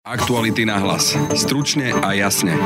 Aktuality na hlas. Stručne a jasne.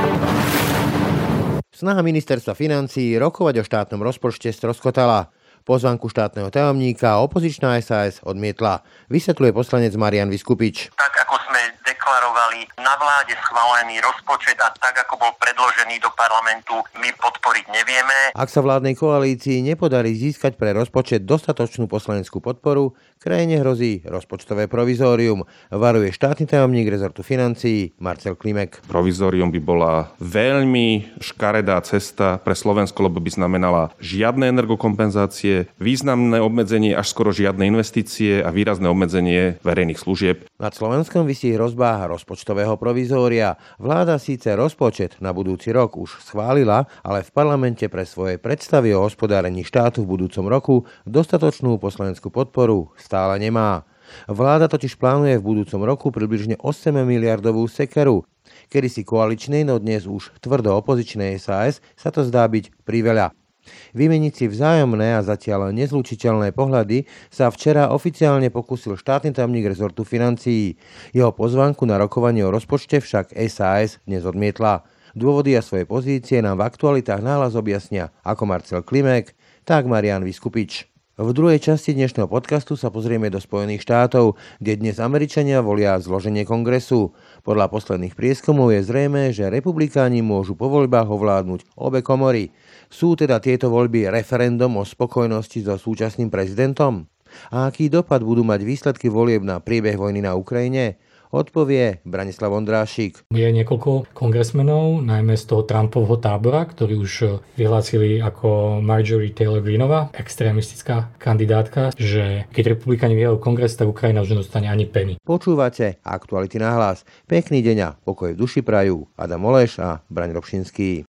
Snaha ministerstva financí rokovať o štátnom rozpočte stroskotala. Pozvanku štátneho tajomníka opozičná SAS odmietla. Vysvetľuje poslanec Marian Vyskupič. Tak ako sme deklarovali na vláde schválený rozpočet a tak ako bol predložený do parlamentu, my podporiť nevieme. Ak sa vládnej koalícii nepodarí získať pre rozpočet dostatočnú poslaneckú podporu, krajine hrozí rozpočtové provizórium, varuje štátny tajomník rezortu financií Marcel Klimek. Provizórium by bola veľmi škaredá cesta pre Slovensko, lebo by znamenala žiadne energokompenzácie, významné obmedzenie až skoro žiadne investície a výrazné obmedzenie verejných služieb. Nad Slovenskom vysí hrozba rozpočtového provizória. Vláda síce rozpočet na budúci rok už schválila, ale v parlamente pre svoje predstavy o hospodárení štátu v budúcom roku dostatočnú poslaneckú podporu stále nemá. Vláda totiž plánuje v budúcom roku približne 8 miliardovú sekeru. Kedy si koaličnej, no dnes už tvrdo opozičnej SAS sa to zdá byť priveľa. Vymeniť si vzájomné a zatiaľ nezlučiteľné pohľady sa včera oficiálne pokúsil štátny tajomník rezortu financií. Jeho pozvanku na rokovanie o rozpočte však SAS dnes odmietla. Dôvody a svoje pozície nám v aktualitách náhlas objasnia ako Marcel Klimek, tak Marian Vyskupič. V druhej časti dnešného podcastu sa pozrieme do Spojených štátov, kde dnes Američania volia zloženie kongresu. Podľa posledných prieskumov je zrejme, že republikáni môžu po voľbách ovládnuť obe komory. Sú teda tieto voľby referendum o spokojnosti so súčasným prezidentom? A aký dopad budú mať výsledky volieb na priebeh vojny na Ukrajine? Odpovie Branislav Ondrášik. Je niekoľko kongresmenov, najmä z toho Trumpovho tábora, ktorí už vyhlásili ako Marjorie Taylor Greenova, extrémistická kandidátka, že keď republikáni vyhrajú kongres, tak Ukrajina už nedostane ani peny. Počúvate aktuality na hlas. Pekný deň a pokoj v duši prajú Adam Oleš a Braň Robšinský.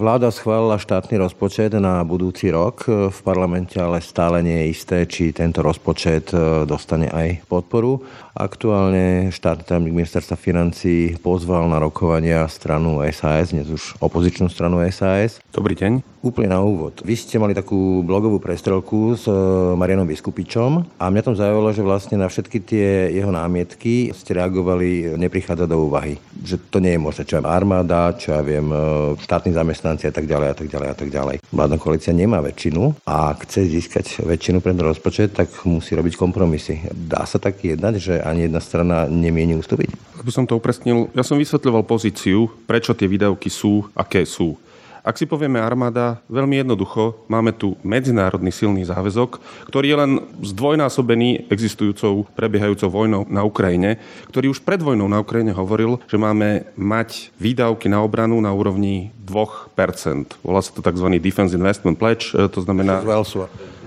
Vláda schválila štátny rozpočet na budúci rok v parlamente, ale stále nie je isté, či tento rozpočet e, dostane aj podporu. Aktuálne štátny tajomník ministerstva financí pozval na rokovania stranu SAS, dnes už opozičnú stranu SAS. Dobrý deň. Úplne na úvod. Vy ste mali takú blogovú prestrelku s e, Marianom Vyskupičom a mňa tam zaujalo, že vlastne na všetky tie jeho námietky ste reagovali, neprichádza do úvahy. Že to nie je možné, čo ja armáda, čo ja viem, e, štátni zamestnanci a tak ďalej a tak ďalej a tak ďalej. Vládna koalícia nemá väčšinu a chce získať väčšinu pre rozpočet, tak musí robiť kompromisy. Dá sa tak jednať, že ani jedna strana nemieni ustúpiť? Aby som to upresnil, ja som vysvetľoval pozíciu, prečo tie výdavky sú, aké sú. Ak si povieme armáda, veľmi jednoducho, máme tu medzinárodný silný záväzok, ktorý je len zdvojnásobený existujúcou, prebiehajúcou vojnou na Ukrajine, ktorý už pred vojnou na Ukrajine hovoril, že máme mať výdavky na obranu na úrovni 2%. Volá sa to tzv. Defense Investment Pledge, e, to znamená...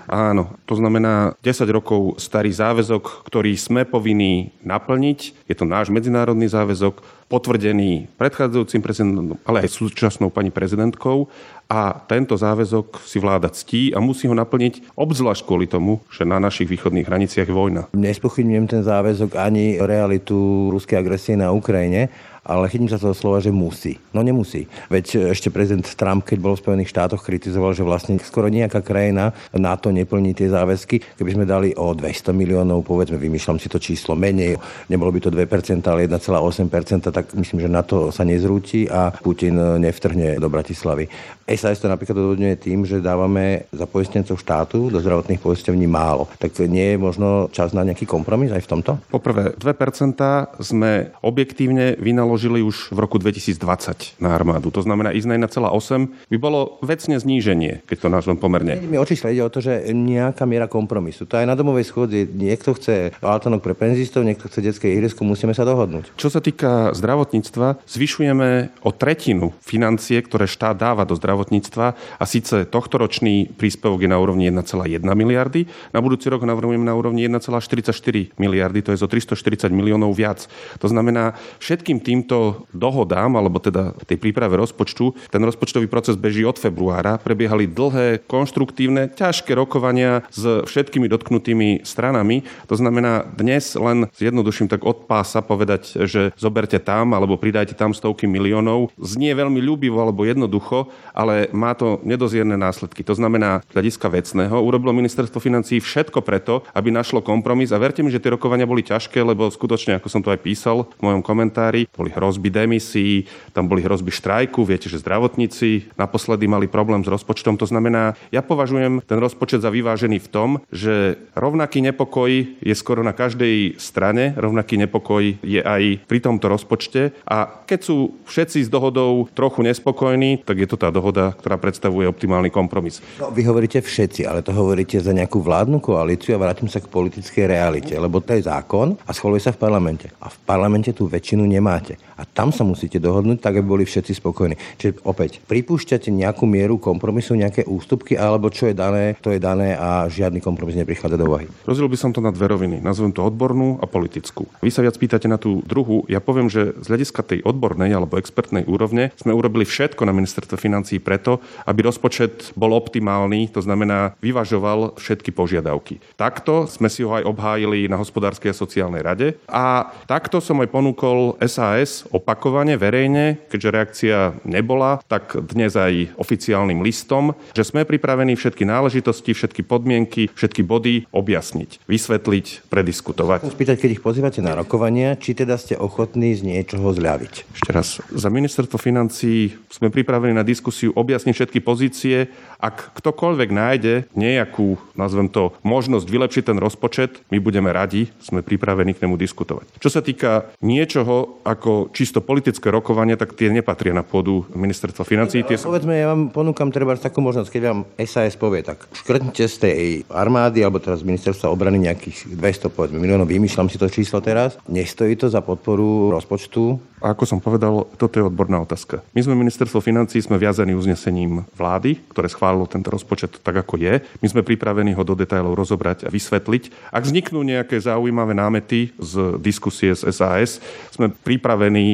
Áno, to znamená 10 rokov starý záväzok, ktorý sme povinní naplniť. Je to náš medzinárodný záväzok, potvrdený predchádzajúcim prezidentom, ale aj súčasnou pani prezidentkou a tento záväzok si vláda ctí a musí ho naplniť obzvlášť kvôli tomu, že na našich východných hraniciach je vojna. Nespochybňujem ten záväzok ani realitu ruskej agresie na Ukrajine, ale chytím sa toho slova, že musí. No nemusí. Veď ešte prezident Trump, keď bol v Spojených štátoch, kritizoval, že vlastne skoro nejaká krajina NATO neplní tie záväzky. Keby sme dali o 200 miliónov, povedzme, vymýšľam si to číslo menej, nebolo by to 2%, ale 1,8%, tak myslím, že NATO sa nezrúti a Putin nevtrhne do Bratislavy. SAS to napríklad odvodňuje tým, že dávame za poistencov štátu do zdravotných poisťovní málo. Tak nie je možno čas na nejaký kompromis aj v tomto? Poprvé, 2% sme objektívne vynaložili vynaložili už v roku 2020 na armádu. To znamená ísť na 1,8 by bolo vecne zníženie, keď to nazvem pomerne. Ide mi o čísla, ide o to, že nejaká miera kompromisu. To aj na domovej schôdzi niekto chce altanok pre penzistov, niekto chce detské ihrisko, musíme sa dohodnúť. Čo sa týka zdravotníctva, zvyšujeme o tretinu financie, ktoré štát dáva do zdravotníctva a síce tohtoročný príspevok je na úrovni 1,1 miliardy, na budúci rok navrhujeme na úrovni 1,44 miliardy, to je zo 340 miliónov viac. To znamená, všetkým týmto dohodám, alebo teda tej príprave rozpočtu, ten rozpočtový proces beží od februára, prebiehali dlhé, konštruktívne, ťažké rokovania s všetkými dotknutými stranami. To znamená, dnes len zjednoduším tak od pása povedať, že zoberte tam alebo pridajte tam stovky miliónov, znie veľmi ľúbivo alebo jednoducho, ale má to nedozierne následky. To znamená, hľadiska vecného urobilo ministerstvo financí všetko preto, aby našlo kompromis a verte mi, že tie rokovania boli ťažké, lebo skutočne, ako som to aj písal v mojom komentári, boli hrozby demisí, tam boli hrozby štrajku, viete, že zdravotníci naposledy mali problém s rozpočtom. To znamená, ja považujem ten rozpočet za vyvážený v tom, že rovnaký nepokoj je skoro na každej strane, rovnaký nepokoj je aj pri tomto rozpočte a keď sú všetci s dohodou trochu nespokojní, tak je to tá dohoda, ktorá predstavuje optimálny kompromis. No, vy hovoríte všetci, ale to hovoríte za nejakú vládnu koalíciu a vrátim sa k politickej realite, lebo to je zákon a schvaluje sa v parlamente. A v parlamente tú väčšinu nemáte. A tam sa musíte dohodnúť tak, aby boli všetci spokojní. Čiže opäť, pripúšťate nejakú mieru kompromisu, nejaké ústupky, alebo čo je dané, to je dané a žiadny kompromis neprichádza do úvahy. Rozdiel by som to na dve roviny. Nazvem to odbornú a politickú. Vy sa viac pýtate na tú druhú. Ja poviem, že z hľadiska tej odbornej alebo expertnej úrovne sme urobili všetko na ministerstve financií preto, aby rozpočet bol optimálny, to znamená vyvažoval všetky požiadavky. Takto sme si ho aj obhájili na hospodárskej a sociálnej rade a takto som aj ponúkol SAS opakovane, verejne, keďže reakcia nebola, tak dnes aj oficiálnym listom, že sme pripravení všetky náležitosti, všetky podmienky, všetky body objasniť, vysvetliť, prediskutovať. Spýtať, keď ich pozývate na rokovania, či teda ste ochotní z niečoho zľaviť. Ešte raz, za ministerstvo financí sme pripravení na diskusiu objasniť všetky pozície. Ak ktokoľvek nájde nejakú, nazvem to, možnosť vylepšiť ten rozpočet, my budeme radi, sme pripravení k nemu diskutovať. Čo sa týka niečoho ako čisto politické rokovanie, tak tie nepatria na pôdu ministerstva financí. Tie. Povedzme, ja vám ponúkam treba takú možnosť, keď vám SAS povie, tak škrtnite z tej armády, alebo teraz ministerstva obrany nejakých 200 povedzme, miliónov, vymýšľam si to číslo teraz. Nestojí to za podporu rozpočtu? A ako som povedal, toto je odborná otázka. My sme ministerstvo financí, sme viazaní uznesením vlády, ktoré schválilo tento rozpočet tak, ako je. My sme pripravení ho do detailov rozobrať a vysvetliť. Ak vzniknú nejaké zaujímavé námety z diskusie s SAS, sme pripravení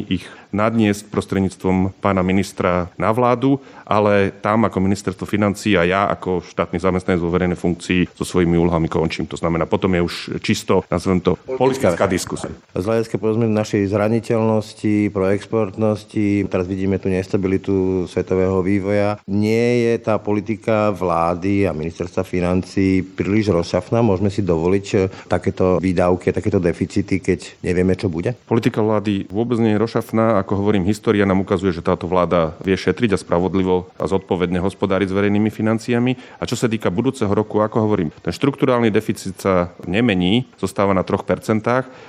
ich nadniesť prostredníctvom pána ministra na vládu, ale tam ako ministerstvo financí a ja ako štátny zamestnanec vo verejnej funkcii so svojimi úlohami končím. To znamená, potom je už čisto, nazvem to, politická diskusia. Z hľadiska povedzme našej zraniteľnosti, proexportnosti, teraz vidíme tú nestabilitu svetového vývoja. Nie je tá politika vlády a ministerstva financí príliš rozšafná? Môžeme si dovoliť takéto výdavky, takéto deficity, keď nevieme, čo bude? Politika vlády vôbec nie je rozšafná ako hovorím, história nám ukazuje, že táto vláda vie šetriť a spravodlivo a zodpovedne hospodáriť s verejnými financiami. A čo sa týka budúceho roku, ako hovorím, ten štruktúrálny deficit sa nemení, zostáva na 3%.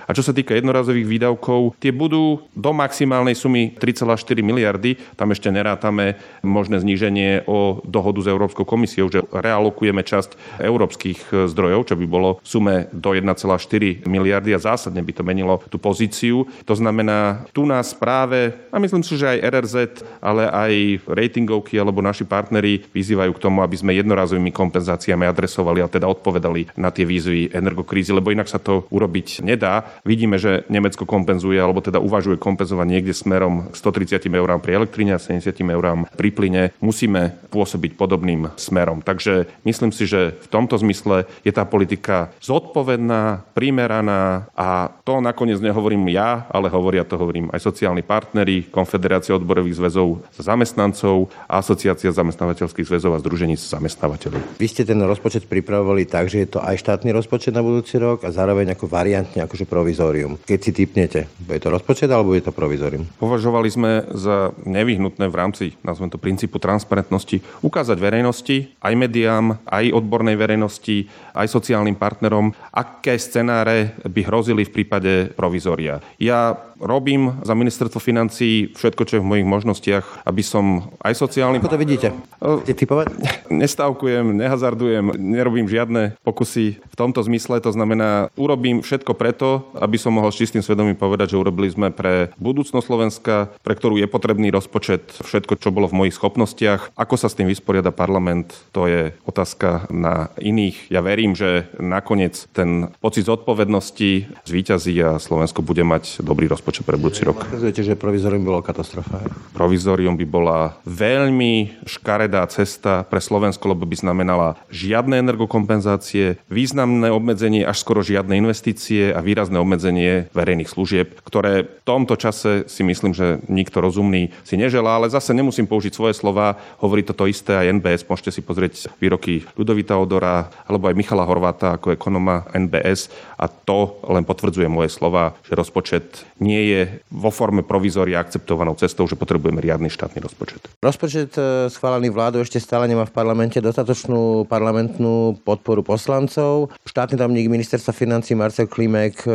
A čo sa týka jednorazových výdavkov, tie budú do maximálnej sumy 3,4 miliardy. Tam ešte nerátame možné zníženie o dohodu s Európskou komisiou, že realokujeme časť európskych zdrojov, čo by bolo v sume do 1,4 miliardy a zásadne by to menilo tú pozíciu. To znamená, tu nás práve práve, a myslím si, že aj RRZ, ale aj ratingovky alebo naši partneri vyzývajú k tomu, aby sme jednorazovými kompenzáciami adresovali a teda odpovedali na tie výzvy energokrízy, lebo inak sa to urobiť nedá. Vidíme, že Nemecko kompenzuje, alebo teda uvažuje kompenzovať niekde smerom 130 eurám pri elektrine a 70 eurám pri plyne. Musíme pôsobiť podobným smerom. Takže myslím si, že v tomto zmysle je tá politika zodpovedná, primeraná a to nakoniec nehovorím ja, ale hovoria to hovorím aj sociálni partneri, Konfederácia odborových zväzov zamestnancov, Asociácia zamestnávateľských zväzov a Združení zamestnávateľov. Vy ste ten rozpočet pripravovali tak, že je to aj štátny rozpočet na budúci rok a zároveň ako variantne akože provizórium. Keď si typnete, bude to rozpočet alebo je to provizórium? Považovali sme za nevyhnutné v rámci, nazvem to princípu transparentnosti, ukázať verejnosti, aj médiám, aj odbornej verejnosti, aj sociálnym partnerom, aké scenáre by hrozili v prípade provizória. Ja Robím za ministerstvo financí všetko, čo je v mojich možnostiach, aby som aj sociálny... Ako to vidíte? Chcete typovať? Nestávkujem, nehazardujem, nerobím žiadne pokusy v tomto zmysle. To znamená, urobím všetko preto, aby som mohol s čistým svedomím povedať, že urobili sme pre budúcnosť Slovenska, pre ktorú je potrebný rozpočet, všetko, čo bolo v mojich schopnostiach. Ako sa s tým vysporiada parlament, to je otázka na iných. Ja verím, že nakoniec ten pocit zodpovednosti zvíťazí a Slovensko bude mať dobrý rozpočet pre budúci rok. Ukazujete, že provizorium bolo katastrofa. Provizorium by bola veľmi škaredá cesta pre Slovensko, lebo by znamenala žiadne energokompenzácie, významné obmedzenie až skoro žiadne investície a výrazné obmedzenie verejných služieb, ktoré v tomto čase si myslím, že nikto rozumný si neželá, ale zase nemusím použiť svoje slova, hovorí toto isté aj NBS, môžete si pozrieť výroky Ľudovita Odora alebo aj Michala Horváta ako ekonoma NBS a to len potvrdzuje moje slova, že rozpočet nie je vo forme provizória akceptovanou cestou, že potrebujeme riadny štátny rozpočet. Rozpočet e, schválený vládou ešte stále nemá v parlamente dostatočnú parlamentnú podporu poslancov. Štátny tajomník ministerstva financí Marcel Klimek e,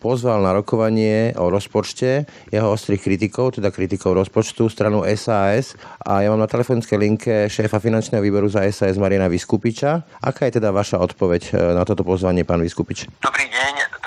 pozval na rokovanie o rozpočte jeho ostrých kritikov, teda kritikov rozpočtu, stranu SAS a ja mám na telefonickej linke šéfa finančného výboru za SAS Mariana Vyskupiča. Aká je teda vaša odpoveď e, na toto pozvanie, pán Vyskupič? Dobrý deň,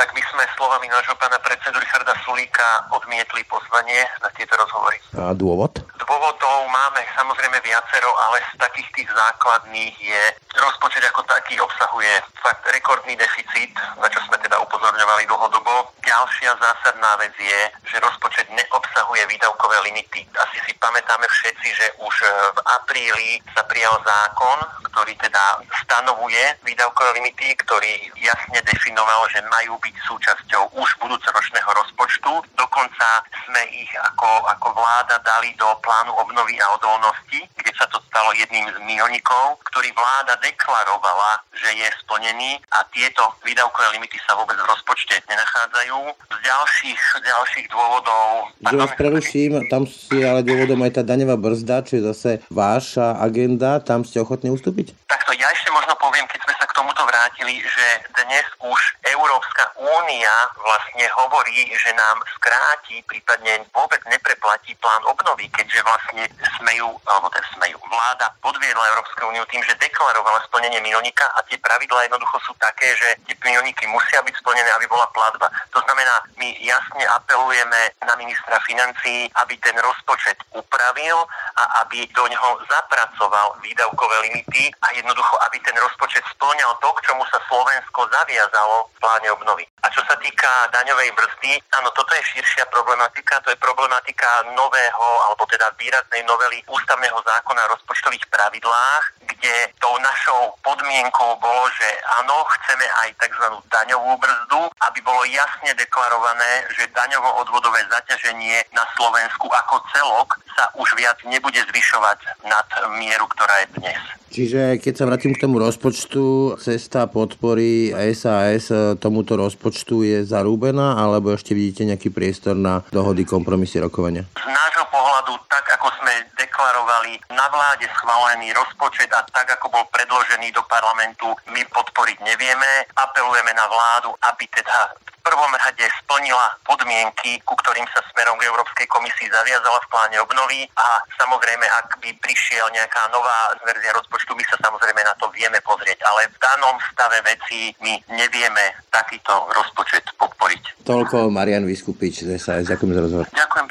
slovami nášho pána predsedu Richarda Sulíka odmietli pozvanie na tieto rozhovory. A dôvod? Dôvodov máme samozrejme viacero, ale z takých tých základných je rozpočet ako taký obsahuje fakt rekordný deficit, na čo sme teda upozorňovali dlhodobo. Ďalšia zásadná vec je, že rozpočet neobsahuje výdavkové limity. Asi si pamätáme všetci, že už v apríli sa prijal zákon, ktorý teda stanovuje výdavkové limity, ktorý jasne definoval, že majú byť súčasťou už budúcoročného rozpočtu. Dokonca sme ich ako, ako vláda dali do plánu obnovy a odolnosti, kde sa to stalo jedným z milníkov, ktorý vláda deklarovala, že je splnený a tieto výdavkové limity sa vôbec v rozpočte nenachádzajú. Z ďalších, ďalších dôvodov... Že vás preruším, tam si ale dôvodom aj tá daňová brzda, čo je zase váša agenda, tam ste ochotní ustúpiť? Takto ja ešte možno poviem, keď sme sa k tomuto vrátili, že dnes už Európska únia vlastne hovorí, že nám skráti, prípadne vôbec nepreplatí plán obnovy, keďže vlastne smejú, alebo teda smejú, vláda podviedla Európsku úniu tým, že deklarovala splnenie milníka a tie pravidlá jednoducho sú také, že tie milníky musia byť splnené, aby bola platba. To znamená, my jasne apelujeme na ministra financí, aby ten rozpočet upravil a aby do neho zapracoval výdavkové limity a jednoducho, aby ten rozpočet splňal to, k čomu sa Slovensko zaviazalo v pláne obnovy. A čo sa týka daňovej brzdy, áno, toto je širšia problematika, to je problematika nového, alebo teda výraznej novely ústavného zákona o rozpočtových pravidlách, kde tou našou podmienkou bolo, že áno, chceme aj tzv. daňovú brzdu, aby bolo jasne deklarované, že daňovo-odvodové zaťaženie na Slovensku ako celok sa už viac nebude zvyšovať nad mieru, ktorá je dnes. Čiže keď sa vrátim k tomu rozpočtu, cesta podpory SAS tomuto rozpočtu je zarúbená, alebo ešte vidíte nejaký priestor na dohody, kompromisy, rokovania? Z nášho pohľadu, tak ako sme deklarovali na vláde schválený rozpočet a tak ako bol predložený do parlamentu, my podporiť nevieme. Apelujeme na vládu, aby teda v prvom rade splnila podmienky, ku ktorým sa smerom k Európskej komisii zaviazala v pláne obnovy a samozrejme, ak by prišiel nejaká nová verzia rozpočtu, my sa samozrejme na to vieme pozrieť, ale v danom stave veci my nevieme takýto rozpočet podporiť. Toľko Marian Vyskupič z SAS. Ďakujem za rozhovor. Ďakujem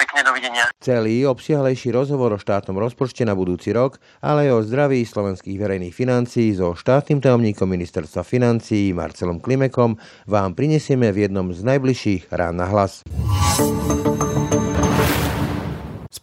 dovidenia. Celý obsiahlejší rozhovor o štátnom rozpočte na budúci rok, ale aj o zdraví slovenských verejných financií so štátnym tajomníkom ministerstva financií Marcelom Klimekom vám prinesieme v jednom z najbližších rán na hlas.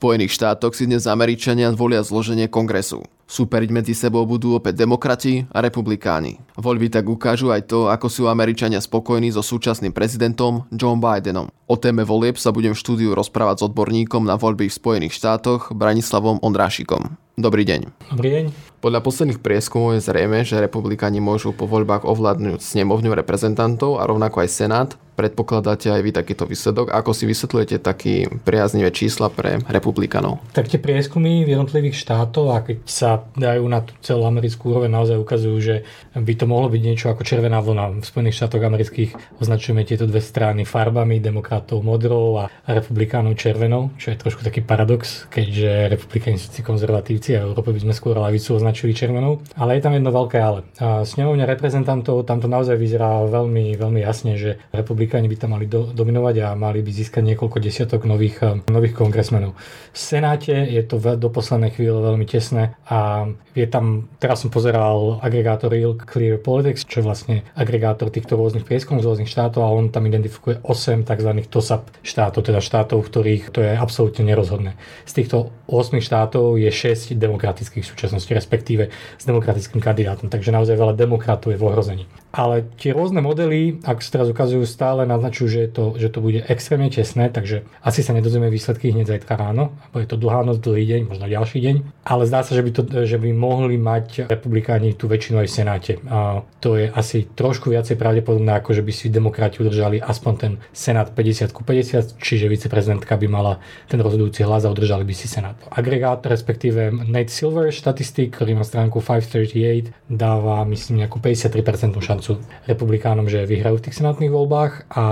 Spojených štátoch si dnes Američania volia zloženie kongresu. Súperiť medzi sebou budú opäť demokrati a republikáni. Voľby tak ukážu aj to, ako sú Američania spokojní so súčasným prezidentom Joe Bidenom. O téme volieb sa budem v štúdiu rozprávať s odborníkom na voľby v Spojených štátoch Branislavom Ondrášikom. Dobrý deň. Dobrý deň. Podľa posledných prieskumov je zrejme, že republikáni môžu po voľbách ovládnuť snemovňu reprezentantov a rovnako aj senát. Predpokladáte aj vy takýto výsledok? Ako si vysvetľujete taký priaznivé čísla pre republikanov? Tak tie prieskumy v jednotlivých štátov, a keď sa dajú na tú celú americkú úroveň, naozaj ukazujú, že by to mohlo byť niečo ako červená vlna. V Spojených štátoch amerických označujeme tieto dve strany farbami, demokratov modrou a republikánov červenou, čo je trošku taký paradox, keďže republikáni sú konzervatívci a Európe by sme skôr lavicu označili červenou. Ale je tam jedno veľké ale. Snemovňa reprezentantov, tam to naozaj vyzerá veľmi, veľmi jasne, že republikáni by tam mali do, dominovať a mali by získať niekoľko desiatok nových, eh, nových kongresmenov. V Senáte je to do poslednej chvíle veľmi tesné a je tam, teraz som pozeral agregátor Real Clear Politics, čo je vlastne agregátor týchto rôznych prieskumov z rôznych štátov a on tam identifikuje 8 tzv. TOSAP štátov, teda štátov, v ktorých to je absolútne nerozhodné. Z týchto 8 štátov je 6 demokratických v súčasnosti, respektíve s demokratickým kandidátom, takže naozaj veľa demokratov je v ohrození. Ale tie rôzne modely, ak sa teraz ukazujú, stále naznačujú, že, to, že to bude extrémne tesné, takže asi sa nedozvieme výsledky hneď zajtra ráno, bo je to dlhá noc, dlhý deň, možno ďalší deň. Ale zdá sa, že by, to, že by mohli mať republikáni tú väčšinu aj v Senáte. A to je asi trošku viacej pravdepodobné, ako že by si demokrati udržali aspoň ten Senát 50 ku 50, čiže viceprezidentka by mala ten rozhodujúci hlas a udržali by si Senát. Agregát, respektíve Nate Silver, štatistik, ktorý má stránku 538, dáva myslím nejakú 53% šancu šancu republikánom, že vyhrajú v tých senátnych voľbách a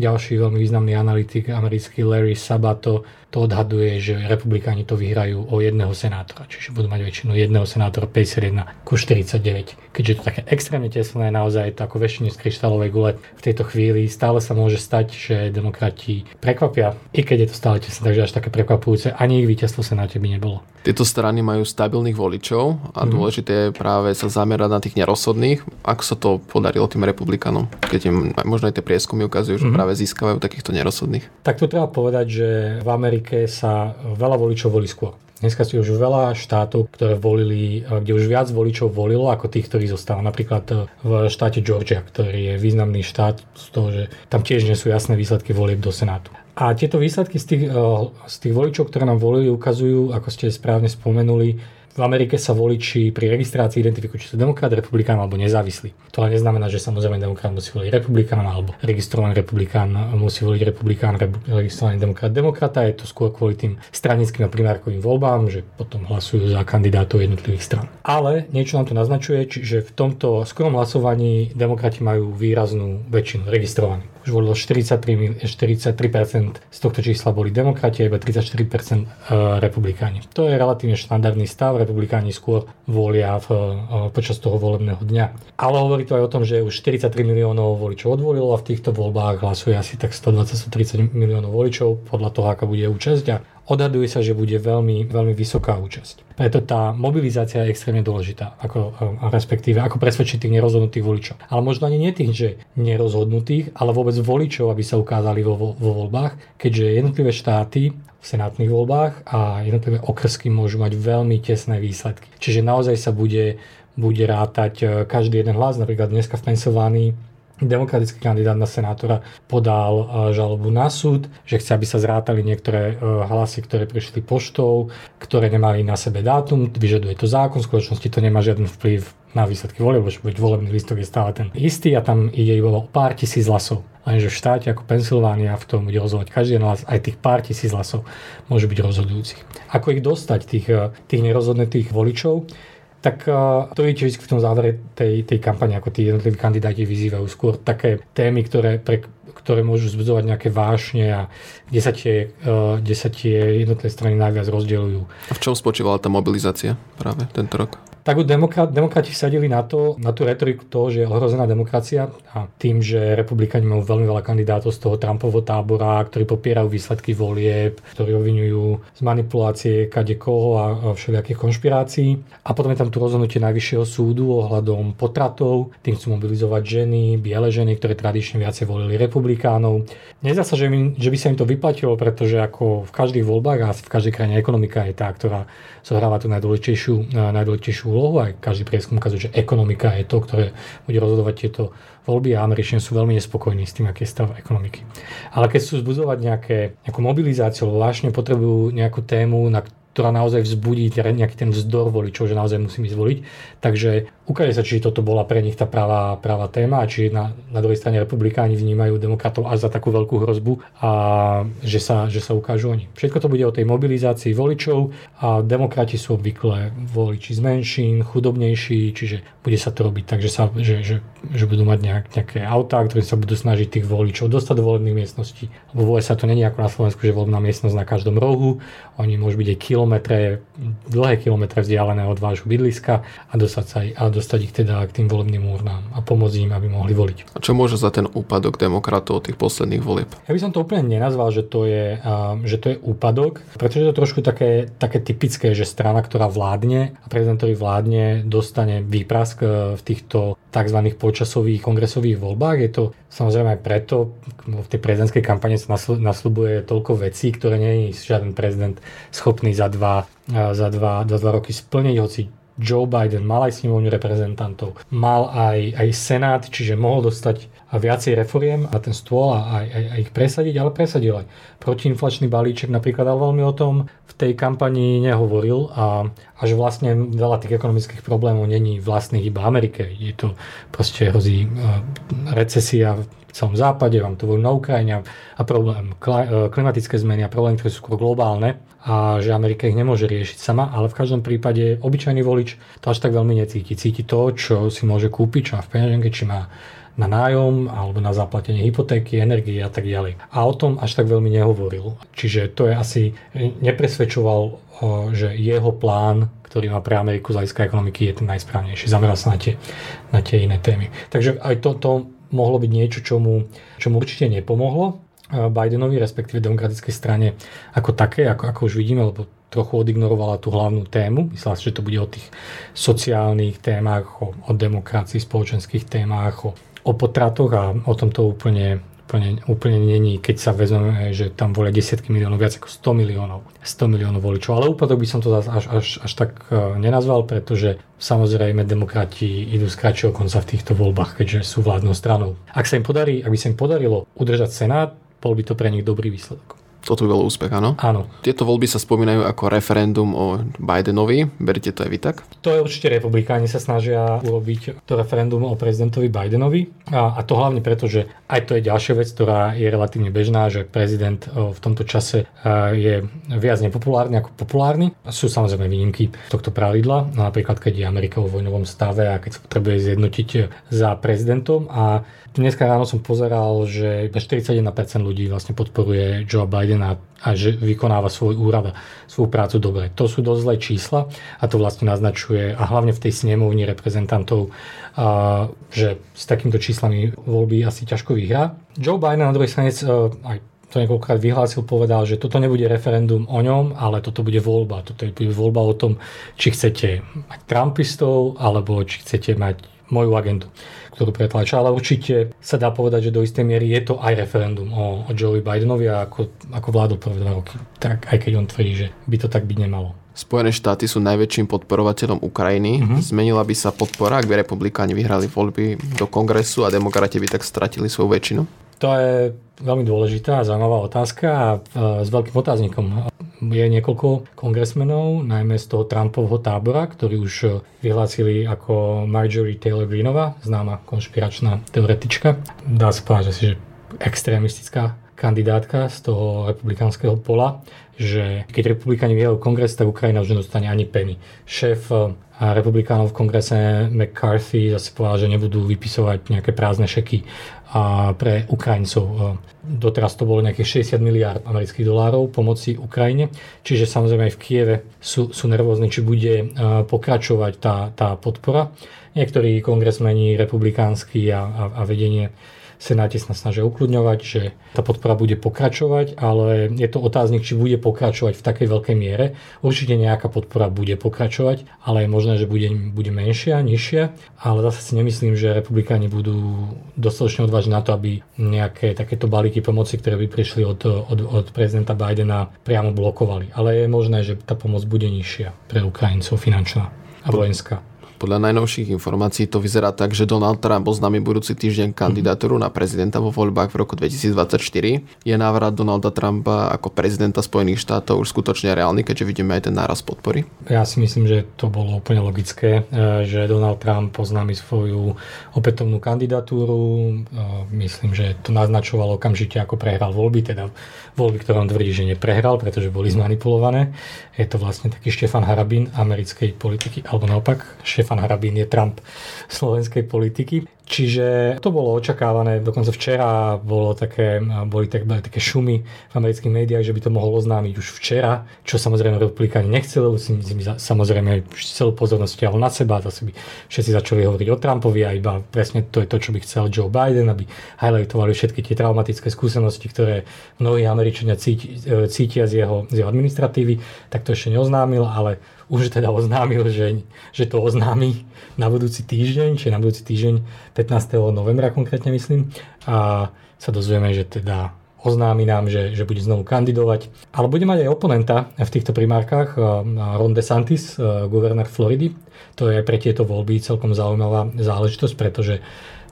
ďalší veľmi významný analytik americký Larry Sabato to odhaduje, že republikáni to vyhrajú o jedného senátora, čiže budú mať väčšinu jedného senátora 51 ku 49. Keďže je to také extrémne tesné, naozaj je to ako väčšine z kryštálovej gule v tejto chvíli. Stále sa môže stať, že demokrati prekvapia, i keď je to stále tesné, takže až také prekvapujúce, ani ich víťazstvo v senáte by nebolo. Tieto strany majú stabilných voličov a mm. dôležité je práve sa zamerať na tých nerozhodných. Ako sa to podarilo tým republikanom? Keď im možno aj tie prieskumy ukazujú, že mm. práve získavajú takýchto nerozhodných. Tak to treba povedať, že v Amerike sa veľa voličov volí skôr. Dneska si už veľa štátov, ktoré volili, kde už viac voličov volilo ako tých, ktorí zostávajú. Napríklad e, v štáte Georgia, ktorý je významný štát z toho, že tam tiež nie sú jasné výsledky volieb do Senátu. A tieto výsledky z tých, e, z tých voličov, ktoré nám volili, ukazujú, ako ste správne spomenuli, v Amerike sa voliči pri registrácii identifikujú, či sú demokrat, republikán alebo nezávislí. To ale neznamená, že samozrejme demokrat musí voliť republikán alebo registrovaný republikán musí voliť republikán, registrovaný demokrat demokrata. Je to skôr kvôli tým stranickým a primárkovým voľbám, že potom hlasujú za kandidátov jednotlivých stran. Ale niečo nám to naznačuje, že v tomto skorom hlasovaní demokrati majú výraznú väčšinu registrovaných už volilo 43, 43% z tohto čísla boli demokrati iba 34% e, republikáni. To je relatívne štandardný stav, republikáni skôr volia v, e, počas toho volebného dňa. Ale hovorí to aj o tom, že už 43 miliónov voličov odvolilo a v týchto voľbách hlasuje asi tak 120-130 miliónov voličov podľa toho, aká bude účasť a odhaduje sa, že bude veľmi, veľmi vysoká účasť. Preto tá mobilizácia je extrémne dôležitá, ako, respektíve ako presvedčiť tých nerozhodnutých voličov. Ale možno ani nie tých, že nerozhodnutých, ale vôbec voličov, aby sa ukázali vo, vo voľbách, keďže jednotlivé štáty senátnych voľbách a jednotlivé okrsky môžu mať veľmi tesné výsledky. Čiže naozaj sa bude, bude rátať e, každý jeden hlas. Napríklad dneska v Pensylvánii demokratický kandidát na senátora podal e, žalobu na súd, že chce, aby sa zrátali niektoré e, hlasy, ktoré prišli poštou, ktoré nemali na sebe dátum, vyžaduje to zákon, v skutočnosti to nemá žiaden vplyv na výsledky volieb, veď volebný listok je stále ten istý a tam ide iba o pár tisíc hlasov. Lenže v štáte ako Pensylvánia v tom bude rozhodovať každý hlas, aj tých pár tisíc hlasov môže byť rozhodujúcich. Ako ich dostať, tých, e, tých nerozhodnutých voličov, tak to je tiež v tom závere tej, tej kampane, ako tí jednotliví kandidáti vyzývajú skôr také témy, ktoré, pre, ktoré môžu vzbudzovať nejaké vášne a kde sa tie, kde sa tie jednotlivé strany najviac rozdeľujú. A v čom spočívala tá mobilizácia práve tento rok? Tak demokrat, demokrati sadili na to, na tú retoriku toho, že je ohrozená demokracia a tým, že republikáni majú veľmi veľa kandidátov z toho Trumpovho tábora, ktorí popierajú výsledky volieb, ktorí obvinujú z manipulácie kade koho a, všelijakých konšpirácií. A potom je tam tu rozhodnutie Najvyššieho súdu ohľadom potratov, tým chcú mobilizovať ženy, biele ženy, ktoré tradične viacej volili republikánov. Nezdá sa, že, mi, že by sa im to vyplatilo, pretože ako v každých voľbách a v každej krajine ekonomika je tá, ktorá zohráva tú najdôležitejšiu, najdôležitejšiu úlohu. Aj každý prieskum ukazuje, že ekonomika je to, ktoré bude rozhodovať tieto voľby a Američania sú veľmi nespokojní s tým, aký je stav ekonomiky. Ale keď chcú zbudzovať nejaké, nejakú mobilizáciu, alebo potrebujú nejakú tému, na ktorá naozaj vzbudí nejaký ten vzdor voličov, že naozaj musím ísť voliť. Takže ukáže sa, či toto bola pre nich tá pravá, pravá téma či na, na druhej strane republikáni vnímajú demokratov až za takú veľkú hrozbu a že sa, že sa ukážu oni. Všetko to bude o tej mobilizácii voličov a demokrati sú obvykle voliči z menšín, chudobnejší, čiže bude sa to robiť tak, že, sa, že, že, že budú mať nejak, nejaké autá, ktoré sa budú snažiť tých voličov dostať do volebných miestností. Lebo sa to není ako na Slovensku, že volebná miestnosť na každom rohu, oni môžu byť aj kilometre, dlhé kilometre vzdialené od vášho bydliska a dostať, sa a dostať ich teda k tým volebným úrnám a pomôcť im, aby mohli voliť. A čo môže za ten úpadok demokratov tých posledných volieb? Ja by som to úplne nenazval, že to je, že to je úpadok, pretože je to trošku také, také typické, že strana, ktorá vládne a prezident, ktorý vládne, dostane výprask e, v týchto tzv. počasových kongresových voľbách. Je to samozrejme aj preto, v tej prezidentskej kampane sa nasľubuje toľko vecí, ktoré nie je žiaden prezident schopný za dva, za dva, za dva roky splniť, hoci Joe Biden mal aj snemovňu reprezentantov, mal aj, aj senát, čiže mohol dostať viacej reforiem a ten stôl a aj, aj ich presadiť, ale presadil aj protiinflačný balíček napríklad, ale veľmi o tom v tej kampani nehovoril a, a že vlastne veľa tých ekonomických problémov není vlastných iba Amerike. Je to proste hrozí e, recesia v celom západe, vám to na Ukrajine a problém e, klimatické zmeny a problémy, ktoré sú skôr globálne a že Amerika ich nemôže riešiť sama, ale v každom prípade obyčajný volič to až tak veľmi necíti. Cíti to, čo si môže kúpiť, čo má v peňaženke, či má na nájom alebo na zaplatenie hypotéky, energie a tak ďalej. A o tom až tak veľmi nehovoril. Čiže to je asi, nepresvedčoval, že jeho plán, ktorý má pre Ameriku z hľadiska ekonomiky, je ten najsprávnejší. Zameral sa na tie, na tie iné témy. Takže aj toto mohlo byť niečo, čo mu, čo mu určite nepomohlo. Bidenovi, respektíve demokratickej strane ako také, ako, ako už vidíme, lebo trochu odignorovala tú hlavnú tému. Myslela si, že to bude o tých sociálnych témach, o, o demokracii, spoločenských témach, o, o potratoch a o tom to úplne, úplne, úplne není, keď sa vezmeme, že tam volia desiatky miliónov, viac ako 100 miliónov, 100 miliónov voličov. Ale úpadok by som to až, až, až tak e, nenazval, pretože samozrejme demokrati idú z kratšieho konca v týchto voľbách, keďže sú vládnou stranou. Ak sa im podarí, ak by sa im podarilo udržať Senát, bol by to pre nich dobrý výsledok. Toto by bol úspech, áno? Áno. Tieto voľby sa spomínajú ako referendum o Bidenovi. Berte to aj vy tak? To je určite republikáni sa snažia urobiť to referendum o prezidentovi Bidenovi. A, a to hlavne preto, že aj to je ďalšia vec, ktorá je relatívne bežná, že prezident v tomto čase je viac nepopulárny ako populárny. Sú samozrejme výnimky tohto pravidla, napríklad keď je Amerika vo vojnovom stave a keď sa potrebuje zjednotiť za prezidentom a Dneska ráno som pozeral, že iba 41% ľudí vlastne podporuje Joe Bidena a že vykonáva svoj úrad a svoju prácu dobre. To sú dosť zlé čísla a to vlastne naznačuje, a hlavne v tej snemovni reprezentantov, a, že s takýmito číslami voľby asi ťažko vyhrá. Joe Biden na druhej strane aj to niekoľkokrát vyhlásil, povedal, že toto nebude referendum o ňom, ale toto bude voľba. Toto bude voľba o tom, či chcete mať Trumpistov, alebo či chcete mať moju agendu ktorú pretlača, ale určite sa dá povedať, že do istej miery je to aj referendum o, o Joe Bidenovi a ako, ako vládol prvé dva roky. Tak aj keď on tvrdí, že by to tak byť nemalo. Spojené štáty sú najväčším podporovateľom Ukrajiny. Mm-hmm. Zmenila by sa podpora, ak by republikáni vyhrali voľby do kongresu a demokrati by tak stratili svoju väčšinu? To je veľmi dôležitá a zaujímavá otázka a e, s veľkým otáznikom je niekoľko kongresmenov, najmä z toho Trumpovho tábora, ktorí už vyhlásili ako Marjorie Taylor Greenova, známa konšpiračná teoretička. Dá sa povedať, že extrémistická kandidátka z toho republikánskeho pola, že keď republikáni vyhrajú kongres, tak Ukrajina už nedostane ani penny. Šéf eh, republikánov v kongrese McCarthy zase povedal, že nebudú vypisovať nejaké prázdne šeky a pre Ukrajincov. Eh, doteraz to bolo nejakých 60 miliard amerických dolárov pomoci Ukrajine, čiže samozrejme aj v Kieve sú, sú nervózni, či bude eh, pokračovať tá, tá podpora. Niektorí kongresmeni republikánsky a, a, a vedenie Senáte sa snažia ukludňovať, že tá podpora bude pokračovať, ale je to otáznik, či bude pokračovať v takej veľkej miere. Určite nejaká podpora bude pokračovať, ale je možné, že bude, bude menšia, nižšia, ale zase si nemyslím, že republikáni budú dostatočne odvážni na to, aby nejaké takéto balíky pomoci, ktoré by prišli od, od, od prezidenta Bidena, priamo blokovali. Ale je možné, že tá pomoc bude nižšia pre Ukrajincov finančná a vojenská. Podľa najnovších informácií to vyzerá tak, že Donald Trump oznámi budúci týždeň kandidatúru na prezidenta vo voľbách v roku 2024. Je návrat Donalda Trumpa ako prezidenta Spojených štátov už skutočne reálny, keďže vidíme aj ten náraz podpory? Ja si myslím, že to bolo úplne logické, e, že Donald Trump oznámi svoju opätovnú kandidatúru. E, myslím, že to naznačovalo okamžite, ako prehral voľby, teda voľby, ktoré on tvrdí, že neprehral, pretože boli zmanipulované. Je to vlastne taký Štefan Harabin americkej politiky, alebo naopak, Štefan Harabin je Trump slovenskej politiky. Čiže to bolo očakávané, dokonca včera bolo také, boli tak, také šumy v amerických médiách, že by to mohol oznámiť už včera, čo samozrejme republikáni nechceli, si, si, samozrejme celú pozornosť ťahol na seba, zase by všetci začali hovoriť o Trumpovi a iba presne to je to, čo by chcel Joe Biden, aby highlightovali všetky tie traumatické skúsenosti, ktoré mnohí Američania e, cítia z jeho, z jeho administratívy, tak to ešte neoznámil, ale už teda oznámil, že, že to oznámi na budúci týždeň, čiže na budúci týždeň 15. novembra konkrétne myslím a sa dozvieme, že teda oznámi nám, že, že bude znovu kandidovať. Ale bude mať aj oponenta v týchto primárkach, Ron DeSantis, guvernér Floridy. To je pre tieto voľby celkom zaujímavá záležitosť, pretože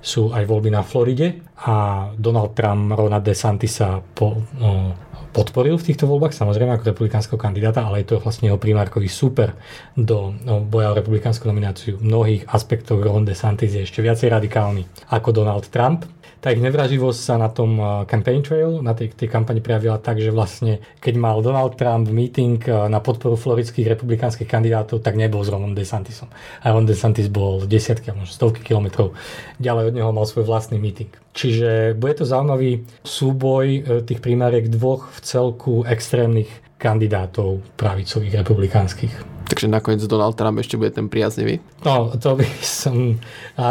sú aj voľby na Floride a Donald Trump Rona DeSantisa po, no, podporil v týchto voľbách, samozrejme ako republikánskeho kandidáta, ale je to vlastne jeho primárkový super do no, boja o republikánsku nomináciu. V mnohých aspektoch Ron DeSantis je ešte viacej radikálny ako Donald Trump tá ich nevraživosť sa na tom campaign trail, na tej, tej kampani prejavila tak, že vlastne keď mal Donald Trump meeting na podporu floridských republikánskych kandidátov, tak nebol s Ronom DeSantisom. A Ron DeSantis bol desiatky, možno stovky kilometrov ďalej od neho mal svoj vlastný meeting. Čiže bude to zaujímavý súboj e, tých primáriek dvoch v celku extrémnych kandidátov pravicových republikánskych. Takže nakoniec Donald Trump ešte bude ten priaznivý? No, to by som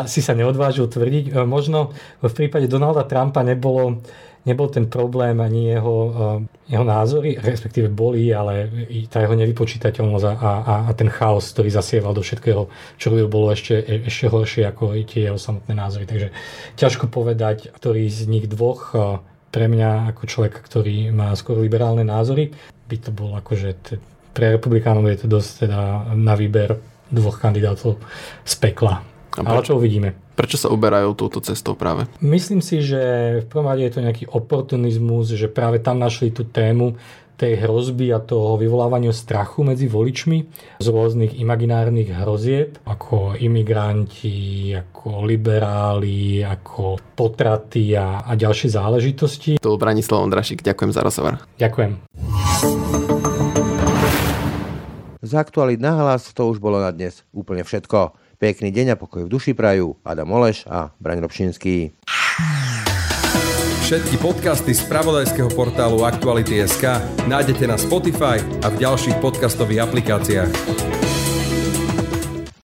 si sa neodvážil tvrdiť. E, možno v prípade Donalda Trumpa nebolo, nebol ten problém ani jeho, e, jeho názory, respektíve boli, ale tá jeho nevypočítateľnosť a, a, a ten chaos, ktorý zasieval do všetkého, čo robil, bolo ešte, e, ešte horšie ako tie jeho samotné názory. Takže ťažko povedať, ktorý z nich dvoch pre mňa ako človek, ktorý má skôr liberálne názory, by to bol akože pre republikánov je to dosť teda na výber dvoch kandidátov z pekla. Ale čo uvidíme. Prečo sa uberajú touto cestou práve? Myslím si, že v prvom rade je to nejaký oportunizmus, že práve tam našli tú tému tej hrozby a toho vyvolávania strachu medzi voličmi z rôznych imaginárnych hrozieb, ako imigranti, ako liberáli, ako potraty a, a ďalšie záležitosti. To bol Branislav Ondrašik, ďakujem za rozhovor. Ďakujem. Z aktualit na hlas to už bolo na dnes úplne všetko. Pekný deň a pokoj v duši prajú Adam Oleš a Braň Robšinský. Všetky podcasty z pravodajského portálu Aktuality.sk nájdete na Spotify a v ďalších podcastových aplikáciách.